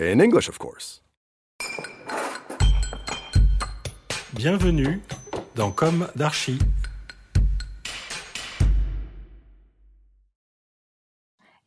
In English, of course. Bienvenue dans Comme d'Archi.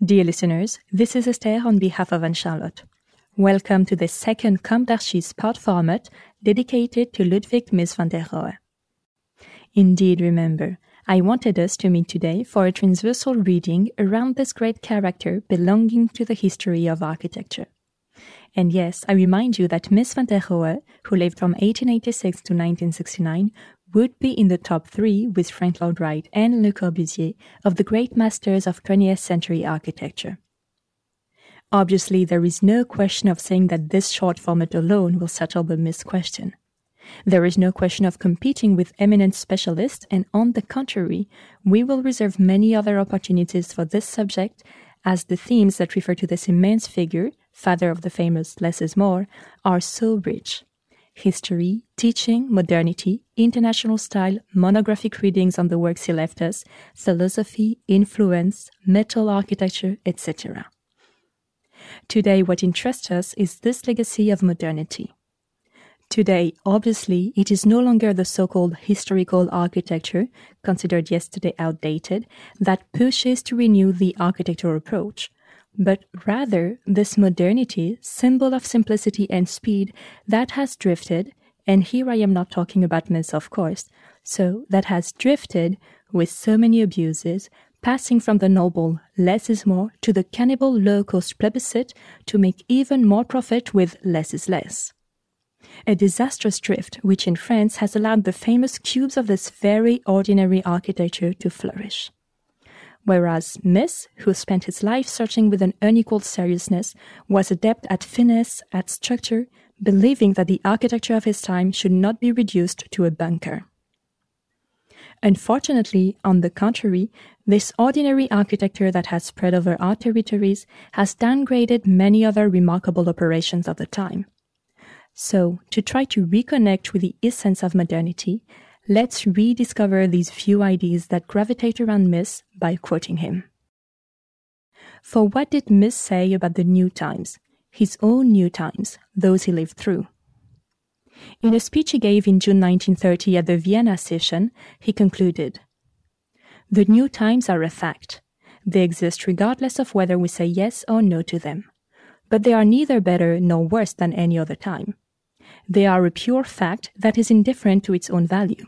Dear listeners, this is Esther on behalf of Anne-Charlotte. Welcome to the second Comme d'Archis part format dedicated to Ludwig Mies van der Rohe. Indeed, remember, I wanted us to meet today for a transversal reading around this great character belonging to the history of architecture. And yes, I remind you that Mies van der Rohe, who lived from 1886 to 1969, would be in the top three with Frank Lloyd Wright and Le Corbusier of the great masters of 20th century architecture. Obviously, there is no question of saying that this short format alone will settle the Mies question. There is no question of competing with eminent specialists, and on the contrary, we will reserve many other opportunities for this subject as the themes that refer to this immense figure, father of the famous Less is More, are so rich. History, teaching, modernity, international style, monographic readings on the works he left us, philosophy, influence, metal architecture, etc. Today, what interests us is this legacy of modernity. Today, obviously, it is no longer the so-called historical architecture, considered yesterday outdated, that pushes to renew the architectural approach, but rather this modernity, symbol of simplicity and speed, that has drifted, and here I am not talking about Mies, of course, so that has drifted with so many abuses, passing from the noble less is more to the cannibal low-cost plebiscite to make even more profit with less is less a disastrous drift which in France has allowed the famous cubes of this very ordinary architecture to flourish. Whereas Mies, who spent his life searching with an unequaled seriousness, was adept at finesse, at structure, believing that the architecture of his time should not be reduced to a bunker. Unfortunately, on the contrary, this ordinary architecture that has spread over our territories has downgraded many other remarkable operations of the time. So, to try to reconnect with the essence of modernity, let's rediscover these few ideas that gravitate around Mies by quoting him. For what did Mies say about the new times, his own new times, those he lived through? In a speech he gave in June 1930 at the Vienna session, he concluded The new times are a fact. They exist regardless of whether we say yes or no to them. But they are neither better nor worse than any other time. They are a pure fact that is indifferent to its own value.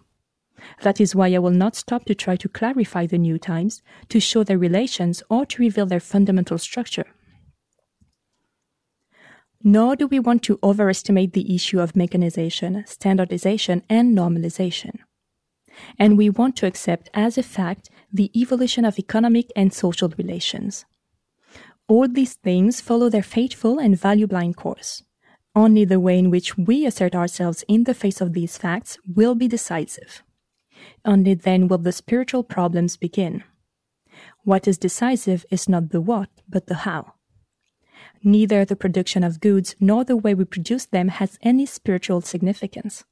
That is why I will not stop to try to clarify the new times, to show their relations, or to reveal their fundamental structure. Nor do we want to overestimate the issue of mechanization, standardization, and normalization. And we want to accept as a fact the evolution of economic and social relations. All these things follow their fateful and value blind course. Only the way in which we assert ourselves in the face of these facts will be decisive. Only then will the spiritual problems begin. What is decisive is not the what, but the how. Neither the production of goods nor the way we produce them has any spiritual significance.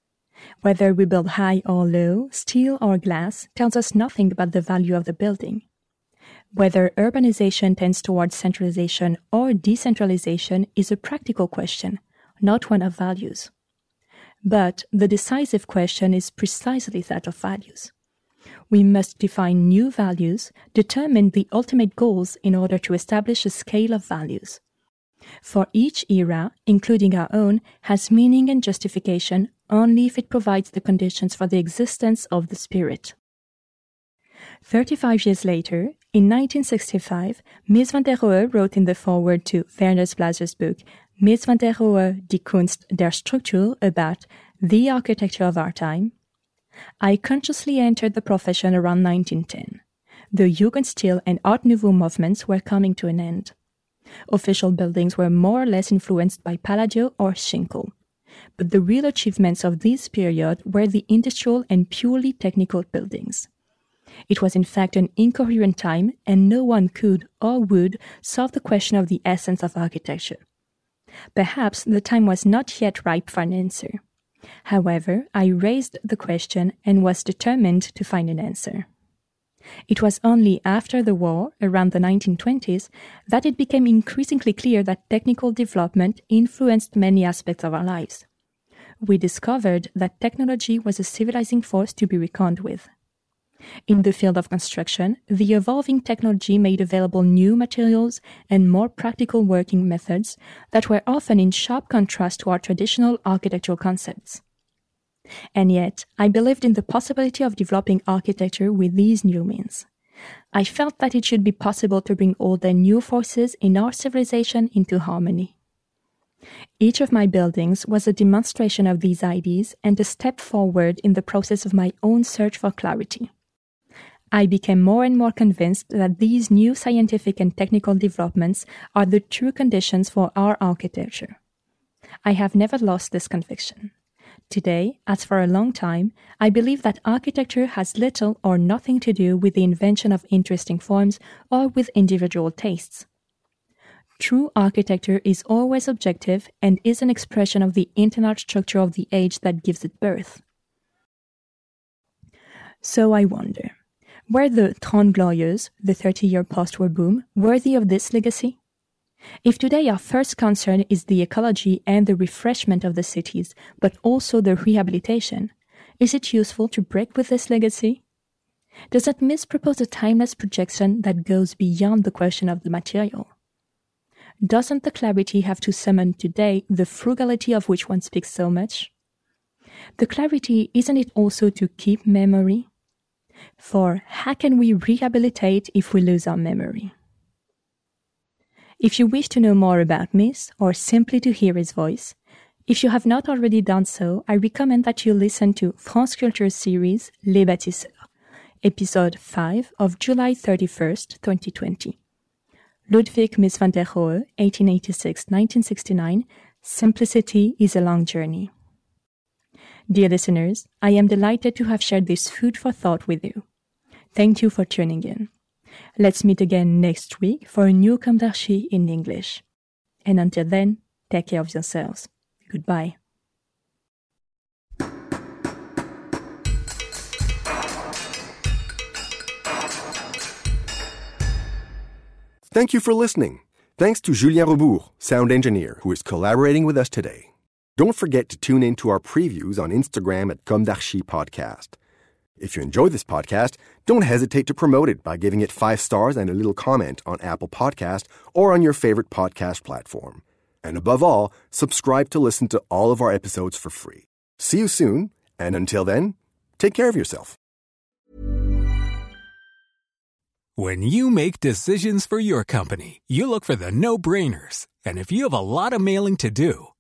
Whether we build high or low, steel or glass, tells us nothing about the value of the building. Whether urbanization tends towards centralization or decentralization is a practical question, not one of values. But the decisive question is precisely that of values. We must define new values, determine the ultimate goals in order to establish a scale of values. For each era, including our own, has meaning and justification only if it provides the conditions for the existence of the spirit. 35 years later, in 1965, Mies van der Rohe wrote in the foreword to Werner Blaser's book, Mies van der Rohe, Die Kunst der Struktur, about the architecture of our time. I consciously entered the profession around 1910. The Jugendstil and Art Nouveau movements were coming to an end. Official buildings were more or less influenced by Palladio or Schinkel. But the real achievements of this period were the industrial and purely technical buildings. It was in fact an incoherent time, and no one could or would solve the question of the essence of architecture. Perhaps the time was not yet ripe for an answer. However, I raised the question and was determined to find an answer. It was only after the war, around the 1920s, that it became increasingly clear that technical development influenced many aspects of our lives. We discovered that technology was a civilizing force to be reckoned with. In the field of construction, the evolving technology made available new materials and more practical working methods that were often in sharp contrast to our traditional architectural concepts. And yet, I believed in the possibility of developing architecture with these new means. I felt that it should be possible to bring all the new forces in our civilization into harmony. Each of my buildings was a demonstration of these ideas and a step forward in the process of my own search for clarity. I became more and more convinced that these new scientific and technical developments are the true conditions for our architecture. I have never lost this conviction. Today, as for a long time, I believe that architecture has little or nothing to do with the invention of interesting forms or with individual tastes. True architecture is always objective and is an expression of the internal structure of the age that gives it birth. So I wonder were the Trente Glorieuses, the 30 year post war boom, worthy of this legacy? If today our first concern is the ecology and the refreshment of the cities, but also the rehabilitation, is it useful to break with this legacy? Does that myth propose a timeless projection that goes beyond the question of the material? Doesn't the clarity have to summon today the frugality of which one speaks so much? The clarity, isn't it also to keep memory? For how can we rehabilitate if we lose our memory? If you wish to know more about Mies or simply to hear his voice, if you have not already done so, I recommend that you listen to France Culture series Les Bâtisseurs, episode 5 of July 31st, 2020. Ludwig Mies van der Rohe, 1886-1969, Simplicity is a Long Journey. Dear listeners, I am delighted to have shared this food for thought with you. Thank you for tuning in. Let's meet again next week for a new Comme d'Archi in English. And until then, take care of yourselves. Goodbye. Thank you for listening. Thanks to Julien Rebours, sound engineer, who is collaborating with us today. Don't forget to tune in to our previews on Instagram at Comme Podcast. If you enjoy this podcast, don't hesitate to promote it by giving it five stars and a little comment on Apple Podcast or on your favorite podcast platform. And above all, subscribe to listen to all of our episodes for free. See you soon, and until then, take care of yourself. When you make decisions for your company, you look for the no-brainers. And if you have a lot of mailing to do,